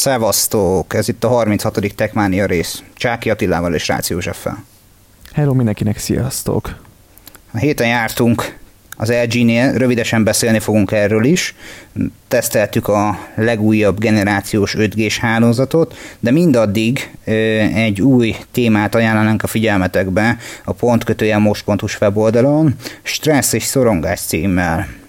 Szevasztók! Ez itt a 36. Tekmánia rész. Csáki Attilával és Ráci Józseffel. Hello mindenkinek, sziasztok! A héten jártunk az LG-nél, rövidesen beszélni fogunk erről is. Teszteltük a legújabb generációs 5G-s hálózatot, de mindaddig egy új témát ajánlanánk a figyelmetekbe a pontkötője most.hu weboldalon, stressz és szorongás címmel.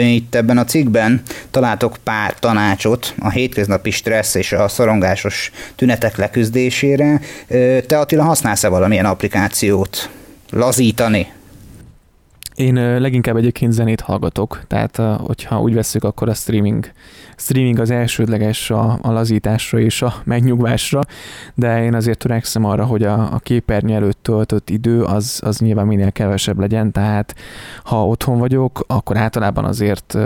Itt ebben a cikkben találtok pár tanácsot a hétköznapi stressz és a szorongásos tünetek leküzdésére. Te Attila használsz-e valamilyen applikációt lazítani én leginkább egyébként zenét hallgatok, tehát hogyha úgy veszük, akkor a streaming, streaming az elsődleges a, a lazításra és a megnyugvásra, de én azért törekszem arra, hogy a, a képernyő előtt töltött idő az, az nyilván minél kevesebb legyen, tehát ha otthon vagyok, akkor általában azért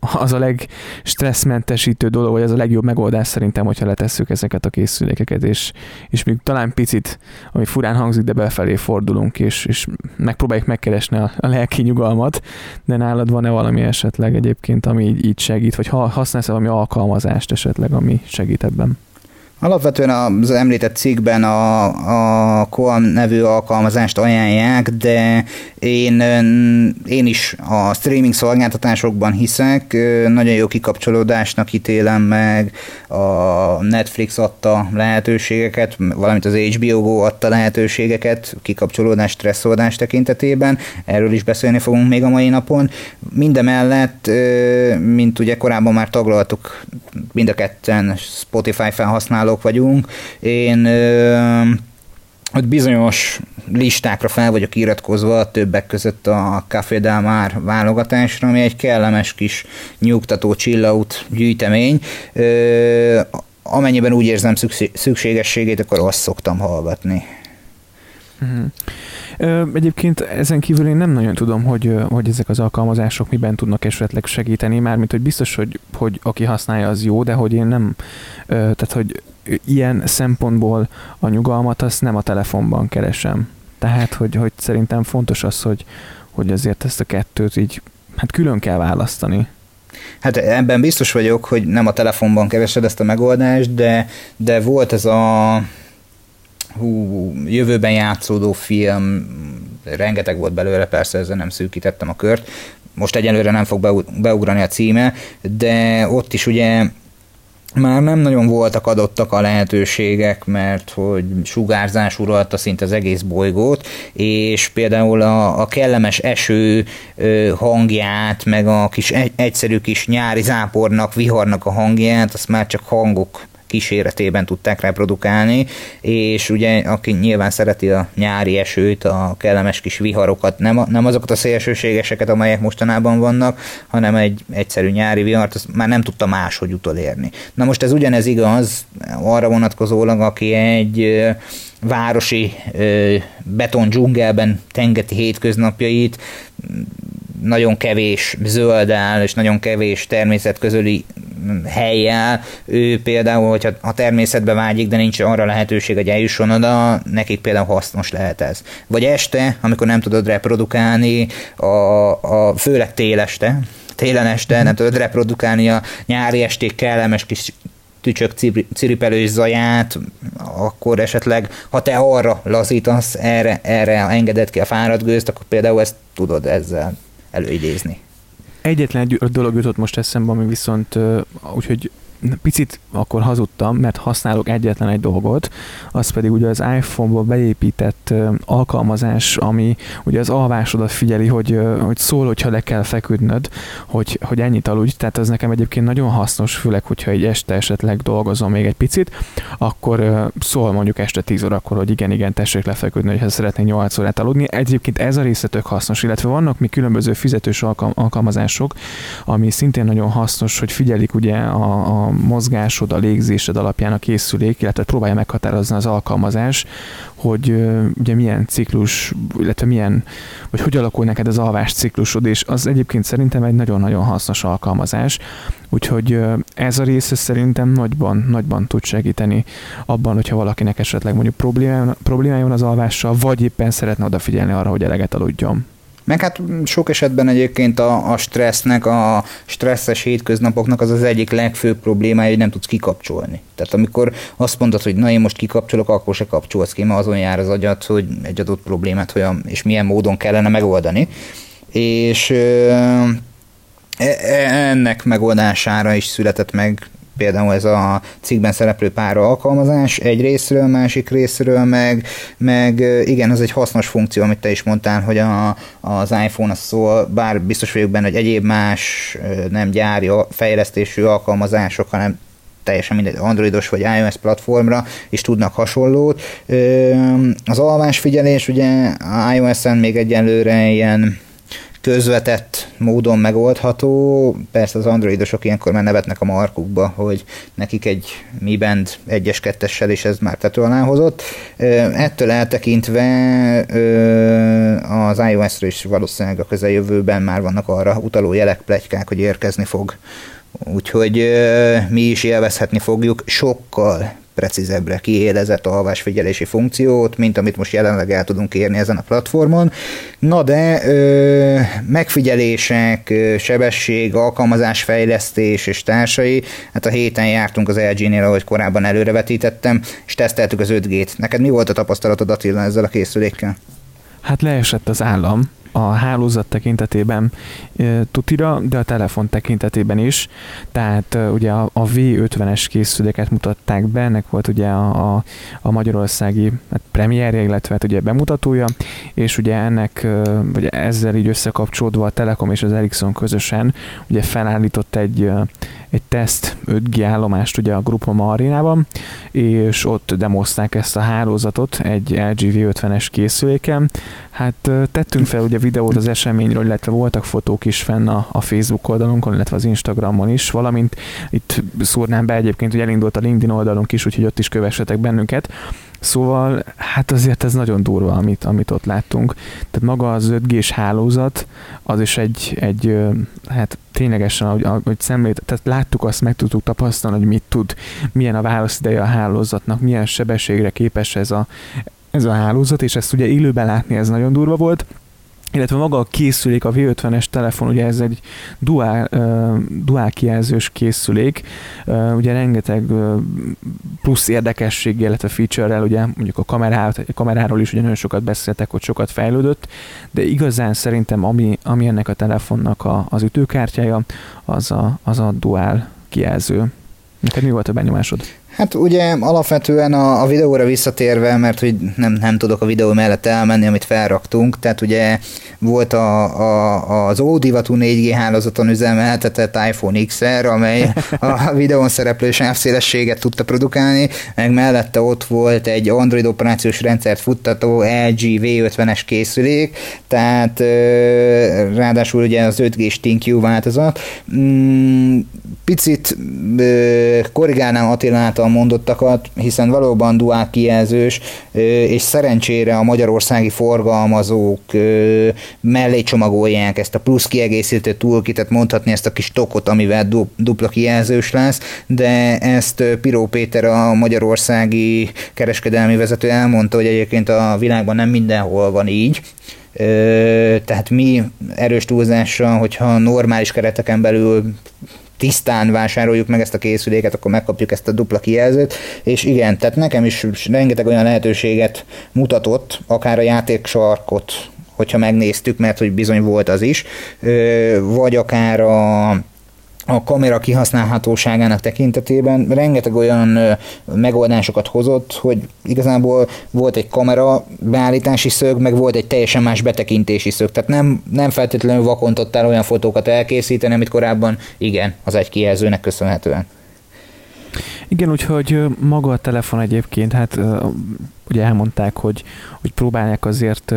az a legstresszmentesítő dolog, vagy az a legjobb megoldás szerintem, hogyha letesszük ezeket a készülékeket, és, és még talán picit, ami furán hangzik, de befelé fordulunk, és, és megpróbáljuk megkeresni a, a lelki nyugalmat, de nálad van-e valami esetleg egyébként, ami így, így segít, vagy ha használsz valami alkalmazást esetleg, ami segít ebben? Alapvetően az említett cikkben a, a Coam nevű alkalmazást ajánlják, de én, én is a streaming szolgáltatásokban hiszek, nagyon jó kikapcsolódásnak ítélem meg, a Netflix adta lehetőségeket, valamint az HBO Go adta lehetőségeket kikapcsolódás, stresszoldás tekintetében, erről is beszélni fogunk még a mai napon. Mindemellett, mint ugye korábban már taglaltuk, mind a ketten Spotify felhasználó professzionálok vagyunk. Én hogy bizonyos listákra fel vagyok iratkozva, többek között a Café Del Mar válogatásra, ami egy kellemes kis nyugtató chillaut gyűjtemény. Amennyiben úgy érzem szükségességét, akkor azt szoktam hallgatni. Uh-huh. Egyébként ezen kívül én nem nagyon tudom, hogy, hogy ezek az alkalmazások miben tudnak esetleg segíteni, mármint hogy biztos, hogy, hogy aki használja az jó, de hogy én nem, tehát hogy ilyen szempontból a nyugalmat azt nem a telefonban keresem. Tehát, hogy, hogy szerintem fontos az, hogy, hogy azért ezt a kettőt így hát külön kell választani. Hát ebben biztos vagyok, hogy nem a telefonban keresed ezt a megoldást, de, de volt ez a hú, jövőben játszódó film, rengeteg volt belőle, persze ezzel nem szűkítettem a kört, most egyelőre nem fog beugrani a címe, de ott is ugye már nem nagyon voltak adottak a lehetőségek, mert hogy sugárzás uralta szinte az egész bolygót, és például a, a kellemes eső hangját, meg a kis egyszerű kis nyári zápornak, viharnak a hangját, azt már csak hangok kíséretében tudták reprodukálni, és ugye aki nyilván szereti a nyári esőt, a kellemes kis viharokat, nem, a, nem azokat a szélsőségeseket, amelyek mostanában vannak, hanem egy egyszerű nyári vihart, azt már nem tudta máshogy utolérni. Na most ez ugyanez igaz arra vonatkozólag, aki egy városi beton dzsungelben tengeti hétköznapjait, nagyon kevés zöld áll, és nagyon kevés természetközeli helyjel, ő például, hogyha a természetbe vágyik, de nincs arra lehetőség, hogy eljusson oda, nekik például hasznos lehet ez. Vagy este, amikor nem tudod reprodukálni, a, a főleg téleste, télen este mm-hmm. nem tudod reprodukálni a nyári esték kellemes kis tücsök ciripelős zaját, akkor esetleg, ha te arra lazítasz, erre, erre engedett ki a fáradt gőzt, akkor például ezt tudod ezzel előidézni. Egyetlen egy dolog jutott most eszembe, ami viszont úgyhogy picit akkor hazudtam, mert használok egyetlen egy dolgot, az pedig ugye az iPhone-ba beépített alkalmazás, ami ugye az alvásodat figyeli, hogy, hogy szól, hogyha le kell feküdnöd, hogy, hogy ennyit aludj, tehát ez nekem egyébként nagyon hasznos, főleg, hogyha egy este esetleg dolgozom még egy picit, akkor szól mondjuk este 10 órakor, hogy igen, igen, tessék lefeküdni, ha szeretnék 8 órát aludni. Egyébként ez a része hasznos, illetve vannak még különböző fizetős alkalmazások, ami szintén nagyon hasznos, hogy figyelik ugye a, a mozgásod, a légzésed alapján a készülék, illetve próbálja meghatározni az alkalmazás, hogy ugye milyen ciklus, illetve milyen, vagy hogy alakul neked az alvás ciklusod, és az egyébként szerintem egy nagyon-nagyon hasznos alkalmazás, úgyhogy ez a része szerintem nagyban, nagyban tud segíteni abban, hogyha valakinek esetleg mondjuk problémája, van az alvással, vagy éppen szeretne odafigyelni arra, hogy eleget aludjon. Meg hát sok esetben egyébként a, a stressznek, a stresszes hétköznapoknak az az egyik legfőbb problémája, hogy nem tudsz kikapcsolni. Tehát amikor azt mondod, hogy na én most kikapcsolok, akkor se kapcsolsz ki, mert azon jár az agyat, hogy egy adott problémát hogyan és milyen módon kellene megoldani. És e, e, ennek megoldására is született meg például ez a cikkben szereplő pára alkalmazás egy részről, másik részről, meg, meg igen, az egy hasznos funkció, amit te is mondtál, hogy a, az iPhone az szól, bár biztos vagyok benne, hogy egyéb más nem gyári fejlesztésű alkalmazások, hanem teljesen mindegy, androidos vagy iOS platformra is tudnak hasonlót. Az alvásfigyelés ugye iOS-en még egyelőre ilyen közvetett módon megoldható. Persze az androidosok ilyenkor már nevetnek a markukba, hogy nekik egy Mi Band 1-es, 2 is ez már tető alá hozott. Ettől eltekintve az iOS-ra is valószínűleg a közeljövőben már vannak arra utaló jelek, plegykák, hogy érkezni fog. Úgyhogy mi is élvezhetni fogjuk sokkal precízebbre kiélezett alvásfigyelési funkciót, mint amit most jelenleg el tudunk érni ezen a platformon. Na de ö, megfigyelések, sebesség, alkalmazásfejlesztés és társai, hát a héten jártunk az LG-nél, ahogy korábban előrevetítettem, és teszteltük az 5G-t. Neked mi volt a tapasztalatod Attila ezzel a készülékkel? Hát leesett az állam, a hálózat tekintetében tutira, de a telefon tekintetében is. Tehát ugye a, a V50-es készüléket mutatták be, ennek volt ugye a, a, a magyarországi hát premierje, illetve hát ugye bemutatója, és ugye ennek, vagy ezzel így összekapcsolódva a Telekom és az Ericsson közösen ugye felállított egy, egy teszt 5G állomást ugye a Grupama arénában, és ott demozták ezt a hálózatot egy LG V50-es készüléken. Hát tettünk fel ugye videót az eseményről, illetve voltak fotók is fenn a, a Facebook oldalunkon, illetve az Instagramon is, valamint itt szúrnám be egyébként, hogy elindult a LinkedIn oldalunk is, úgyhogy ott is kövessetek bennünket. Szóval hát azért ez nagyon durva, amit, amit ott láttunk. Tehát maga az 5G-s hálózat, az is egy, egy hát ténylegesen, ahogy, ahogy szemlét, tehát láttuk azt, meg tudtuk tapasztalni, hogy mit tud, milyen a válaszideje a hálózatnak, milyen sebességre képes ez a, ez a hálózat, és ezt ugye élőben látni ez nagyon durva volt illetve maga a készülék, a V50-es telefon, ugye ez egy duál, uh, duál kijelzős készülék, uh, ugye rengeteg uh, plusz érdekesség, illetve feature-rel, ugye mondjuk a, kamerá, a kameráról is ugye nagyon sokat beszéltek, hogy sokat fejlődött, de igazán szerintem ami, ami ennek a telefonnak a, az ütőkártyája, az a, az a duál kijelző. Neked mi volt a benyomásod? Hát ugye alapvetően a, a videóra visszatérve, mert hogy nem, nem tudok a videó mellett elmenni, amit felraktunk, tehát ugye volt a, a, az ódivatú 4G hálózaton üzemeltetett iPhone XR, amely a videón szereplő sávszélességet tudta produkálni, meg mellette ott volt egy Android operációs rendszert futtató LG V50-es készülék, tehát ráadásul ugye az 5G-s ThinQ változat. Mm, picit korrigálnám Attilát a mondottakat, hiszen valóban duál kijelzős, és szerencsére a magyarországi forgalmazók mellé csomagolják ezt a plusz kiegészítő toolkitet, mondhatni ezt a kis tokot, amivel dupla kijelzős lesz, de ezt Piró Péter a magyarországi kereskedelmi vezető elmondta, hogy egyébként a világban nem mindenhol van így, tehát mi erős túlzással, hogyha normális kereteken belül tisztán vásároljuk meg ezt a készüléket, akkor megkapjuk ezt a dupla kijelzőt, és igen, tehát nekem is rengeteg olyan lehetőséget mutatott, akár a játéksarkot, hogyha megnéztük, mert hogy bizony volt az is, vagy akár a a kamera kihasználhatóságának tekintetében rengeteg olyan megoldásokat hozott, hogy igazából volt egy kamera beállítási szög, meg volt egy teljesen más betekintési szög. Tehát nem, nem feltétlenül vakontottál olyan fotókat elkészíteni, amit korábban igen, az egy kijelzőnek köszönhetően. Igen, úgyhogy maga a telefon egyébként, hát ugye elmondták, hogy, hogy próbálják azért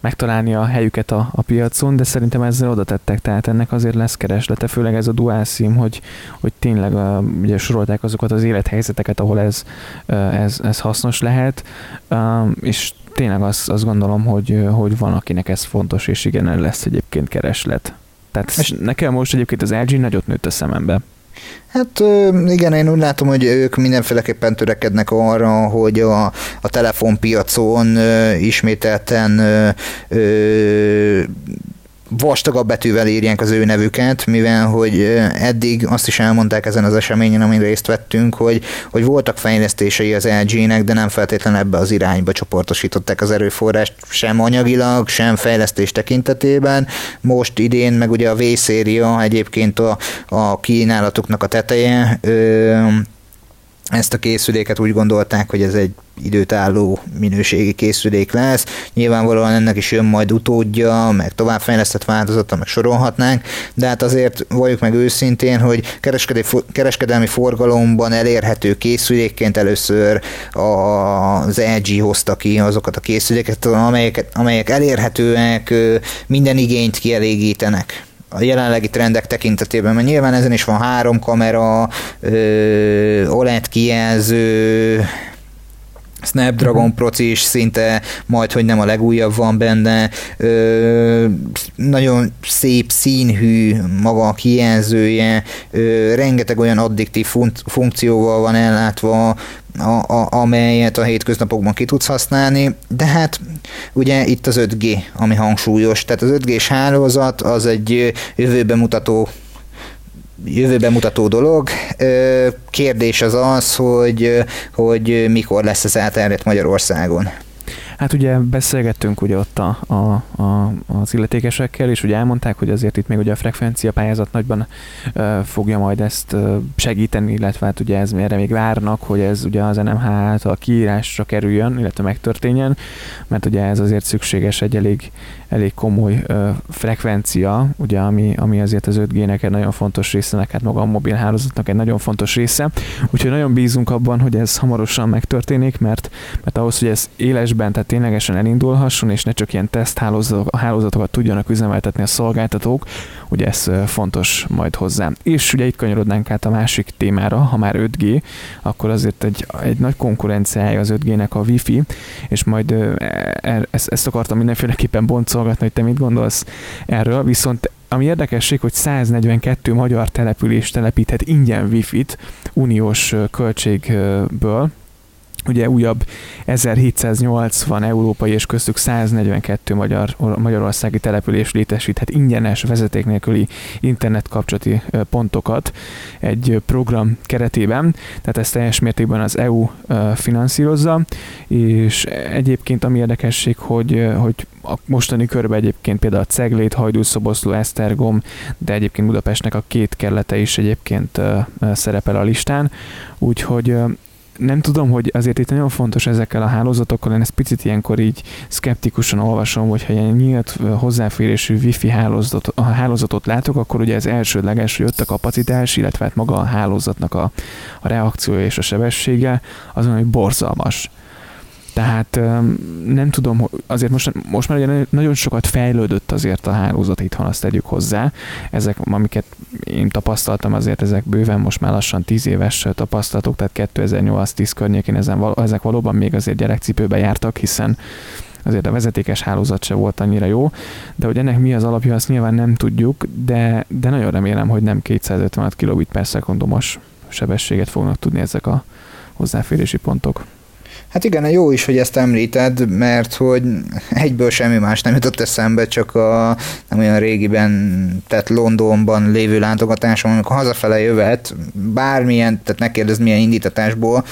megtalálni a helyüket a, a piacon, de szerintem ezzel oda tettek, tehát ennek azért lesz kereslete, főleg ez a dual SIM, hogy, hogy tényleg ugye sorolták azokat az élethelyzeteket, ahol ez, ez, ez hasznos lehet, és tényleg azt, azt gondolom, hogy, hogy van, akinek ez fontos, és igen, lesz egyébként kereslet. Tehát és nekem most egyébként az LG nagyot nőtt a szemembe. Hát igen, én úgy látom, hogy ők mindenféleképpen törekednek arra, hogy a, a telefonpiacon ismételten vastagabb betűvel írják az ő nevüket, mivel hogy eddig azt is elmondták ezen az eseményen, amin részt vettünk, hogy, hogy voltak fejlesztései az LG-nek, de nem feltétlenül ebbe az irányba csoportosították az erőforrást, sem anyagilag, sem fejlesztés tekintetében. Most idén, meg ugye a V-széria egyébként a, a kínálatuknak a teteje, ö, ezt a készüléket úgy gondolták, hogy ez egy időtálló minőségi készülék lesz. Nyilvánvalóan ennek is jön majd utódja, meg továbbfejlesztett változata, meg sorolhatnánk, de hát azért valljuk meg őszintén, hogy kereskedelmi forgalomban elérhető készülékként először az LG hozta ki azokat a készüléket, amelyek, amelyek elérhetőek, minden igényt kielégítenek a jelenlegi trendek tekintetében, mert nyilván ezen is van három kamera, ö, OLED kijelző, Snapdragon uh-huh. proci is szinte majd, hogy nem a legújabb van benne. Ö, nagyon szép színhű maga a kijelzője, ö, rengeteg olyan addiktív fun- funkcióval van ellátva, a, a, amelyet a hétköznapokban ki tudsz használni, de hát ugye itt az 5G, ami hangsúlyos, tehát az 5G-s hálózat az egy jövőbe mutató jövőben mutató dolog. Kérdés az az, hogy, hogy mikor lesz ez elterjedt Magyarországon. Hát ugye beszélgettünk ugye ott a, a, a, az illetékesekkel, és ugye elmondták, hogy azért itt még ugye a frekvencia pályázat nagyban ö, fogja majd ezt ö, segíteni, illetve hát ugye ez erre még várnak, hogy ez ugye az NMH által kiírásra kerüljön, illetve megtörténjen, mert ugye ez azért szükséges egy elég, elég komoly ö, frekvencia, ugye ami, ami azért az 5G-nek egy nagyon fontos része, hát maga a mobil hálózatnak egy nagyon fontos része, úgyhogy nagyon bízunk abban, hogy ez hamarosan megtörténik, mert, mert ahhoz, hogy ez élesben, tehát ténylegesen elindulhasson, és ne csak ilyen teszthálózatokat hálózatokat tudjanak üzemeltetni a szolgáltatók, ugye ez fontos majd hozzá. És ugye itt kanyarodnánk át a másik témára, ha már 5G, akkor azért egy, egy nagy konkurenciája az 5G-nek a Wi-Fi, és majd e, ezt, ezt akartam mindenféleképpen boncolgatni, hogy te mit gondolsz erről, viszont ami érdekesség, hogy 142 magyar település telepíthet ingyen Wi-Fi-t uniós költségből, ugye újabb 1780 európai és köztük 142 magyar, magyarországi település létesíthet ingyenes vezeték nélküli internet kapcsolati pontokat egy program keretében, tehát ezt teljes mértékben az EU finanszírozza, és egyébként ami érdekesség, hogy, hogy a mostani körben egyébként például a Ceglét, Hajdú, Szoboszló, Esztergom, de egyébként Budapestnek a két kerülete is egyébként szerepel a listán, úgyhogy nem tudom, hogy azért itt nagyon fontos ezekkel a hálózatokkal, én ezt picit ilyenkor így szkeptikusan olvasom, hogyha ilyen nyílt hozzáférésű wifi hálózatot, a hálózatot látok, akkor ugye ez elsődleges, hogy ott a kapacitás, illetve hát maga a hálózatnak a, a reakciója és a sebessége, az hogy borzalmas. Tehát nem tudom, azért most, most már ugye nagyon sokat fejlődött azért a hálózat itthon, azt tegyük hozzá. Ezek, amiket én tapasztaltam, azért ezek bőven most már lassan 10 éves tapasztalatok, tehát 2008-10 környékén ezen, ezek valóban még azért gyerekcipőbe jártak, hiszen azért a vezetékes hálózat se volt annyira jó, de hogy ennek mi az alapja, azt nyilván nem tudjuk, de, de nagyon remélem, hogy nem 256 kilobit per sebességet fognak tudni ezek a hozzáférési pontok. Hát igen, jó is, hogy ezt említed, mert hogy egyből semmi más nem jutott eszembe, csak a nem olyan régiben, tehát Londonban lévő látogatásom, amikor hazafele jövet, bármilyen, tehát ne kérdezd milyen indítatásból,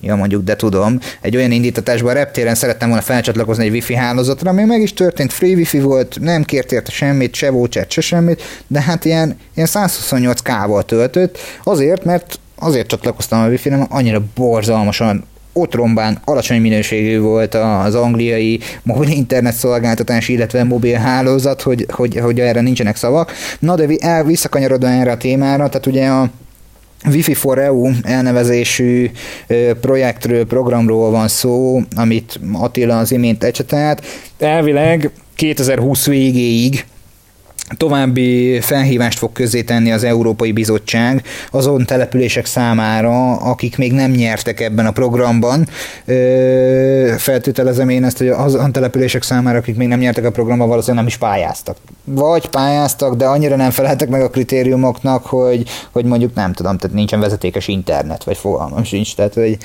ja mondjuk, de tudom, egy olyan indítatásban a reptéren szerettem volna felcsatlakozni egy wifi hálózatra, ami meg is történt, free wifi volt, nem kért érte semmit, se voucher, se semmit, de hát ilyen, ilyen 128 k töltött, azért, mert azért csatlakoztam a wifi, nem annyira borzalmasan otrombán alacsony minőségű volt az angliai mobil internet szolgáltatás, illetve mobil hálózat, hogy, hogy, hogy erre nincsenek szavak. Na de el, visszakanyarodva erre a témára, tehát ugye a Wi-Fi for EU elnevezésű projektről, programról van szó, amit Attila az imént ecsetelt. Elvileg 2020 végéig további felhívást fog tenni az Európai Bizottság azon települések számára, akik még nem nyertek ebben a programban. Feltételezem én ezt, hogy azon települések számára, akik még nem nyertek a programban, valószínűleg nem is pályáztak. Vagy pályáztak, de annyira nem feleltek meg a kritériumoknak, hogy, hogy mondjuk nem tudom, tehát nincsen vezetékes internet, vagy fogalmam sincs. Tehát, hogy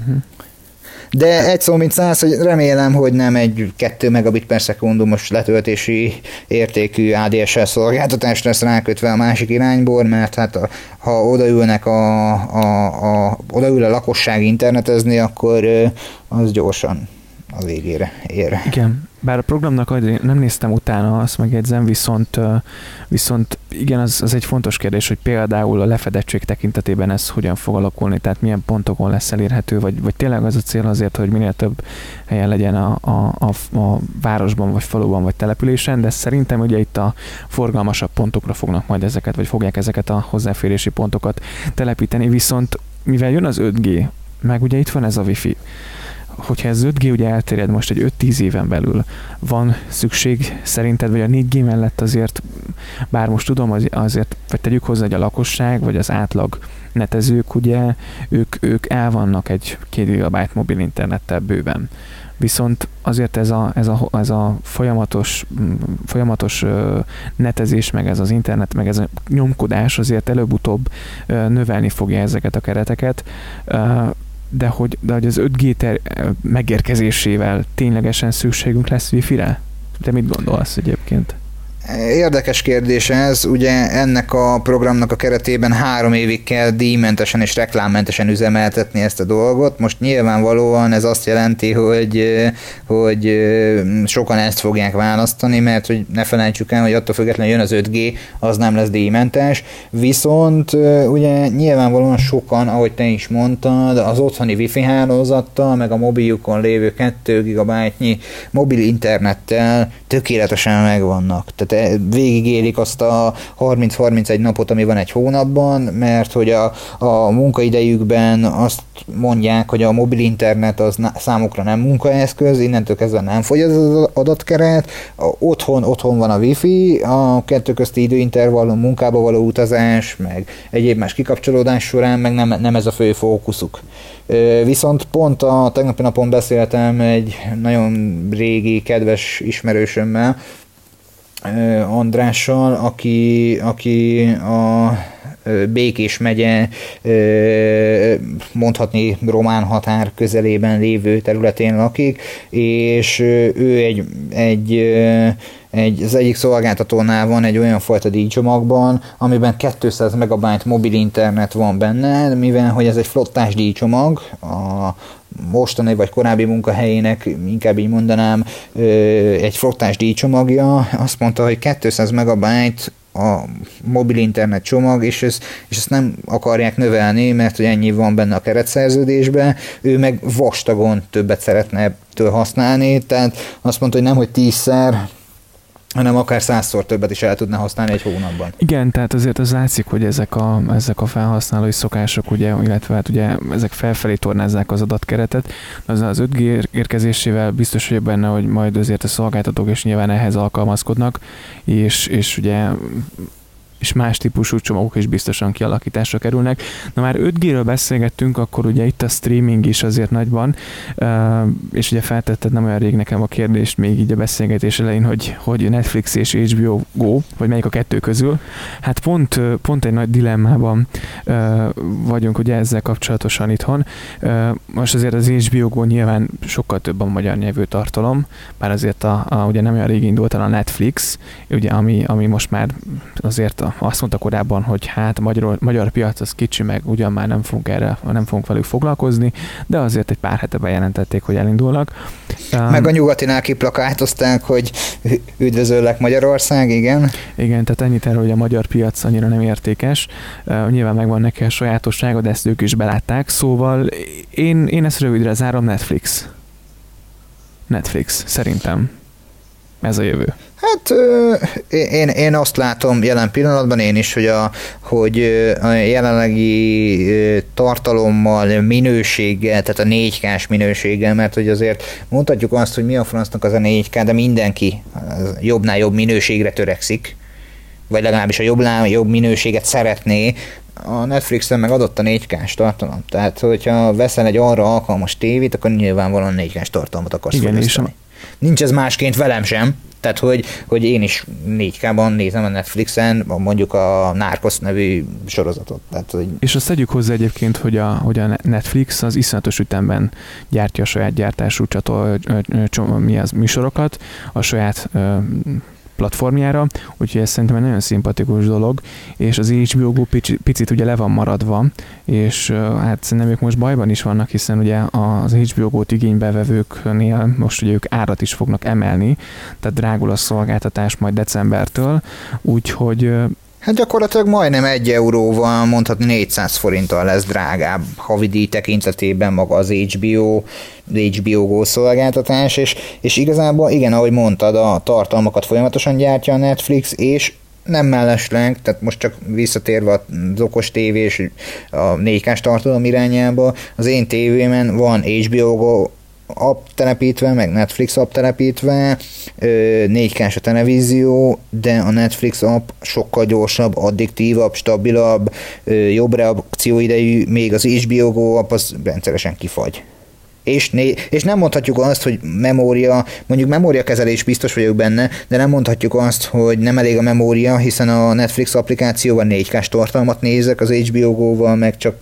uh-huh. De egy szó mint száz, hogy remélem, hogy nem egy 2 megabit per szekundumos letöltési értékű ADSL szolgáltatás lesz rákötve a másik irányból, mert hát a, ha odaülnek a, a, a, odaül a lakosság internetezni, akkor az gyorsan a végére ér. Igen, bár a programnak nem néztem utána, azt megjegyzem, viszont, viszont igen, az, az egy fontos kérdés, hogy például a lefedettség tekintetében ez hogyan fog alakulni, tehát milyen pontokon lesz elérhető, vagy, vagy tényleg az a cél azért, hogy minél több helyen legyen a, a, a, a városban, vagy faluban, vagy településen, de szerintem ugye itt a forgalmasabb pontokra fognak majd ezeket, vagy fogják ezeket a hozzáférési pontokat telepíteni, viszont mivel jön az 5G, meg ugye itt van ez a Wi-Fi, hogyha ez 5G ugye elterjed most egy 5-10 éven belül, van szükség szerinted, vagy a 4G mellett azért, bár most tudom, azért, vagy tegyük hozzá, hogy a lakosság, vagy az átlag netezők, ugye, ők, ők el vannak egy 2 GB mobil internettel bőven. Viszont azért ez a, ez a, ez a folyamatos, folyamatos netezés, meg ez az internet, meg ez a nyomkodás azért előbb-utóbb növelni fogja ezeket a kereteket de hogy, de hogy az 5G ter- megérkezésével ténylegesen szükségünk lesz Wi-Fi-re? Te mit gondolsz egyébként? Érdekes kérdés ez, ugye ennek a programnak a keretében három évig kell díjmentesen és reklámmentesen üzemeltetni ezt a dolgot. Most nyilvánvalóan ez azt jelenti, hogy, hogy sokan ezt fogják választani, mert hogy ne felejtsük el, hogy attól függetlenül jön az 5G, az nem lesz díjmentes. Viszont ugye nyilvánvalóan sokan, ahogy te is mondtad, az otthoni wifi hálózattal, meg a mobiljukon lévő 2 GB-nyi mobil internettel tökéletesen megvannak. Tehát végigélik azt a 30-31 napot, ami van egy hónapban, mert hogy a, a munkaidejükben azt mondják, hogy a mobil internet az számukra nem munkaeszköz, innentől kezdve nem fogy az adatkeret, otthon, otthon van a wifi, a kettő közti időintervallum, munkába való utazás, meg egyéb más kikapcsolódás során, meg nem, nem ez a fő fókuszuk. Viszont pont a tegnapi napon beszéltem egy nagyon régi, kedves ismerősömmel, Andrással, aki, aki a Békés megye mondhatni román határ közelében lévő területén lakik, és ő egy, egy, egy az egyik szolgáltatónál van egy olyan fajta díjcsomagban, amiben 200 megabyte mobil internet van benne, mivel hogy ez egy flottás díjcsomag, a mostani vagy korábbi munkahelyének, inkább így mondanám, egy flottás díjcsomagja, azt mondta, hogy 200 megabyte a mobil internet csomag, és, ez, és ezt nem akarják növelni, mert hogy ennyi van benne a keretszerződésben, ő meg vastagon többet szeretne ebből használni, tehát azt mondta, hogy nem, hogy tízszer, hanem akár százszor többet is el tudna használni egy hónapban. Igen, tehát azért az látszik, hogy ezek a, ezek a felhasználói szokások, ugye, illetve hát ugye ezek felfelé tornázzák az adatkeretet. Az, az 5G érkezésével biztos vagyok benne, hogy majd azért a szolgáltatók is nyilván ehhez alkalmazkodnak, és, és ugye és más típusú csomagok is biztosan kialakításra kerülnek. Na már 5G-ről beszélgettünk, akkor ugye itt a streaming is azért nagyban, és ugye feltetted nem olyan rég nekem a kérdést még így a beszélgetés elején, hogy, hogy Netflix és HBO Go, vagy melyik a kettő közül. Hát pont, pont egy nagy dilemmában vagyunk ugye ezzel kapcsolatosan itthon. Most azért az HBO Go nyilván sokkal több a magyar nyelvű tartalom, bár azért a, a ugye nem olyan rég indult el a Netflix, ugye, ami, ami most már azért azt mondta korábban, hogy hát a magyar, magyar piac az kicsi, meg ugyan már nem fogunk erre, nem fogunk velük foglalkozni, de azért egy pár hete bejelentették, hogy elindulnak. Meg a nyugatinál kiplakátozták, hogy üdvözöllek Magyarország, igen. Igen, tehát ennyit erről, hogy a magyar piac annyira nem értékes. Nyilván megvan neki a sajátossága, de ezt ők is belátták, szóval én, én ezt rövidre zárom Netflix. Netflix, szerintem. Ez a jövő. Hát én, én azt látom jelen pillanatban én is, hogy a, hogy a jelenlegi tartalommal, minőséggel, tehát a 4K-s minőséggel, mert hogy azért mondhatjuk azt, hogy mi a francnak az a 4K, de mindenki jobbnál jobb minőségre törekszik vagy legalábbis a jobb, jobb minőséget szeretné, a Netflixen meg adott a 4 k tartalom. Tehát, hogyha veszel egy arra alkalmas tévét, akkor nyilvánvalóan 4 k tartalmat akarsz Igen, és a... Nincs ez másként velem sem. Tehát, hogy, hogy én is 4K-ban nézem a Netflixen mondjuk a Narcos nevű sorozatot. Tehát, hogy... És azt tegyük hozzá egyébként, hogy a, hogy a Netflix az iszonyatos ütemben gyártja a saját gyártású csatol, mi az, műsorokat, a saját platformjára, úgyhogy ez szerintem egy nagyon szimpatikus dolog, és az HBO Go picit, ugye le van maradva, és hát szerintem ők most bajban is vannak, hiszen ugye az HBO Go-t igénybevevőknél most ugye ők árat is fognak emelni, tehát drágul a szolgáltatás majd decembertől, úgyhogy Hát gyakorlatilag majdnem egy euróval, mondhatni 400 forinttal lesz drágább havidíj tekintetében maga az HBO, HBO Go szolgáltatás, és, és igazából igen, ahogy mondtad, a tartalmakat folyamatosan gyártja a Netflix, és nem mellesleg, tehát most csak visszatérve az okos tévés a 4 k tartalom irányába, az én tévémen van HBO Go app telepítve, meg Netflix app telepítve, 4 k a televízió, de a Netflix app sokkal gyorsabb, addiktívabb, stabilabb, jobb reakcióidejű, még az HBO Go app az rendszeresen kifagy. És, né- és nem mondhatjuk azt, hogy memória, mondjuk memóriakezelés biztos vagyok benne, de nem mondhatjuk azt, hogy nem elég a memória, hiszen a Netflix applikációval 4K-s tartalmat nézek, az HBO Go-val meg csak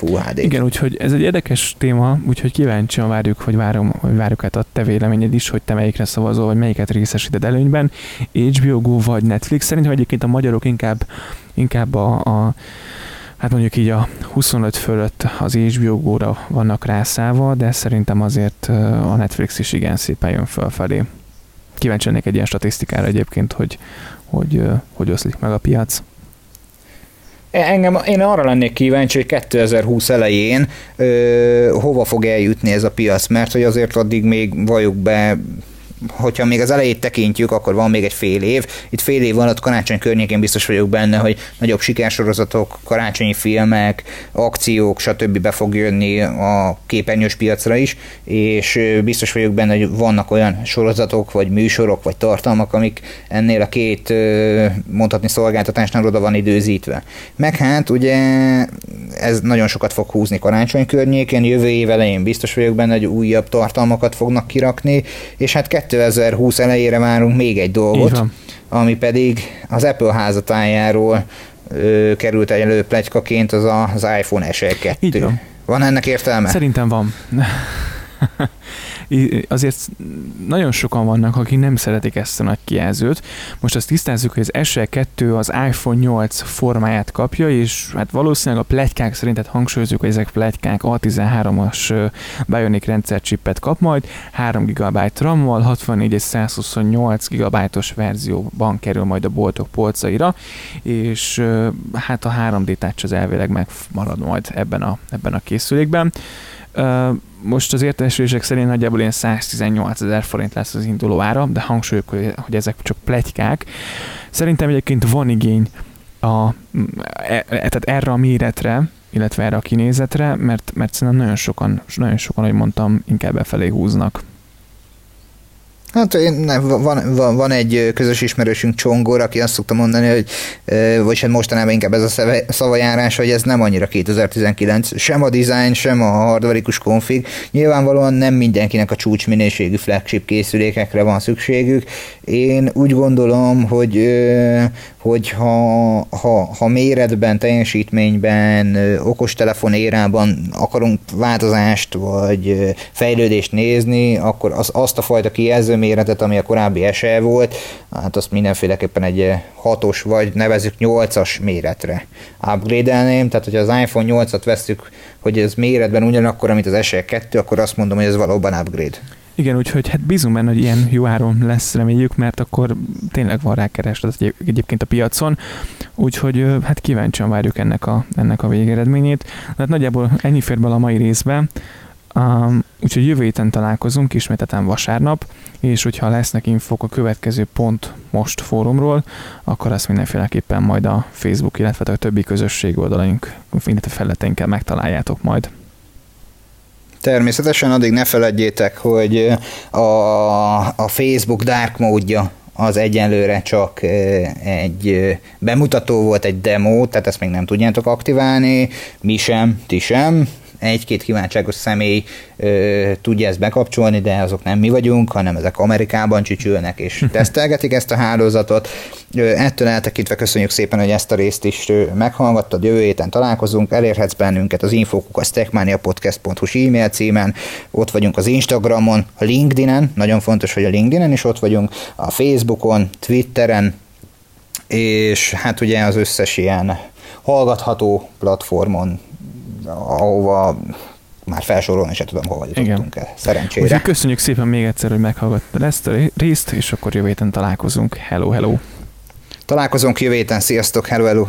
Full HD. Igen, úgyhogy ez egy érdekes téma, úgyhogy kíváncsian várjuk, hogy, várom, hogy várjuk át a te véleményed is, hogy te melyikre szavazol, vagy melyiket részesíted előnyben. HBO Go vagy Netflix. Szerintem egyébként a magyarok inkább, inkább a, a hát mondjuk így a 25 fölött az HBO Go-ra vannak rászállva, de szerintem azért a Netflix is igen szépen jön fölfelé. Kíváncsi lennék egy ilyen statisztikára egyébként, hogy hogy, hogy oszlik meg a piac. Engem, én arra lennék kíváncsi, hogy 2020 elején ö, hova fog eljutni ez a piac, mert hogy azért addig még valljuk be hogyha még az elejét tekintjük, akkor van még egy fél év. Itt fél év alatt karácsony környékén biztos vagyok benne, hogy nagyobb sikersorozatok, karácsonyi filmek, akciók, stb. be fog jönni a képernyős piacra is, és biztos vagyok benne, hogy vannak olyan sorozatok, vagy műsorok, vagy tartalmak, amik ennél a két mondhatni szolgáltatásnál oda van időzítve. Meg hát ugye ez nagyon sokat fog húzni karácsony környékén, jövő év elején biztos vagyok benne, hogy újabb tartalmakat fognak kirakni, és hát 2020 elejére várunk még egy dolgot, ami pedig az Apple házatájáról ö, került egy elő plegykaként, az az iPhone SE 2. Van. van ennek értelme? Szerintem van azért nagyon sokan vannak, akik nem szeretik ezt a nagy kijelzőt. Most azt tisztázzuk, hogy az SE2 az iPhone 8 formáját kapja, és hát valószínűleg a plegykák szerint, tehát hangsúlyozunk, hogy ezek plegykák A13-as Bionic rendszercsippet kap majd, 3 GB RAM-val, 64 és 128 GB-os verzióban kerül majd a boltok polcaira, és hát a 3D touch az elvileg megmarad majd ebben a, ebben a készülékben most az értesülések szerint nagyjából ilyen 118 ezer forint lesz az induló ára, de hangsúlyok, hogy ezek csak pletykák. Szerintem egyébként van igény a, e, e, tehát erre a méretre, illetve erre a kinézetre, mert, mert szerintem nagyon sokan, nagyon sokan, ahogy mondtam, inkább befelé húznak. Hát én, nem, van, van, van egy közös ismerősünk Csongor, aki azt szokta mondani, hogy vagy hát mostanában inkább ez a szavajárás, hogy ez nem annyira 2019, sem a design, sem a hardverikus konfig. Nyilvánvalóan nem mindenkinek a csúcs minőségű flagship készülékekre van szükségük. Én úgy gondolom, hogy hogy ha, ha, ha méretben, teljesítményben, okostelefon érában akarunk változást vagy fejlődést nézni, akkor az, azt a fajta kijelző méretet, ami a korábbi SE volt, hát azt mindenféleképpen egy hatos vagy nevezük 8-as méretre upgrade-elném, tehát hogyha az iPhone 8-at veszük, hogy ez méretben ugyanakkor, mint az SE2, akkor azt mondom, hogy ez valóban upgrade. Igen, úgyhogy hát bízunk benne, hogy ilyen jó áron lesz, reméljük, mert akkor tényleg van rá kereslet egyébként a piacon, úgyhogy hát kíváncsian várjuk ennek a, ennek a végeredményét. Hát nagyjából ennyi fér bele a mai részbe, Um, úgyhogy jövő héten találkozunk, ismételten vasárnap, és hogyha lesznek infok a következő pont most fórumról, akkor azt mindenféleképpen majd a Facebook, illetve a többi közösség oldalaink, illetve felületeinkkel megtaláljátok majd. Természetesen addig ne feledjétek, hogy a, a Facebook dark módja az egyenlőre csak egy bemutató volt, egy demo, tehát ezt még nem tudjátok aktiválni, mi sem, ti sem, egy-két kívánságos személy ö, tudja ezt bekapcsolni, de azok nem mi vagyunk, hanem ezek Amerikában csücsülnek és tesztelgetik ezt a hálózatot. Ö, ettől eltekintve köszönjük szépen, hogy ezt a részt is ö, meghallgattad, jövő héten találkozunk, elérhetsz bennünket az infokuk a podcast.hu e-mail címen, ott vagyunk az Instagramon, a LinkedInen, nagyon fontos, hogy a LinkedInen is ott vagyunk, a Facebookon, Twitteren, és hát ugye az összes ilyen hallgatható platformon ahova már felsorolni se tudom, hova jutottunk el. Szerencsére. Úgyhogy köszönjük szépen még egyszer, hogy meghallgattad ezt a részt, és akkor jövő héten találkozunk. Hello, hello! Találkozunk jövő héten, sziasztok, hello, hello!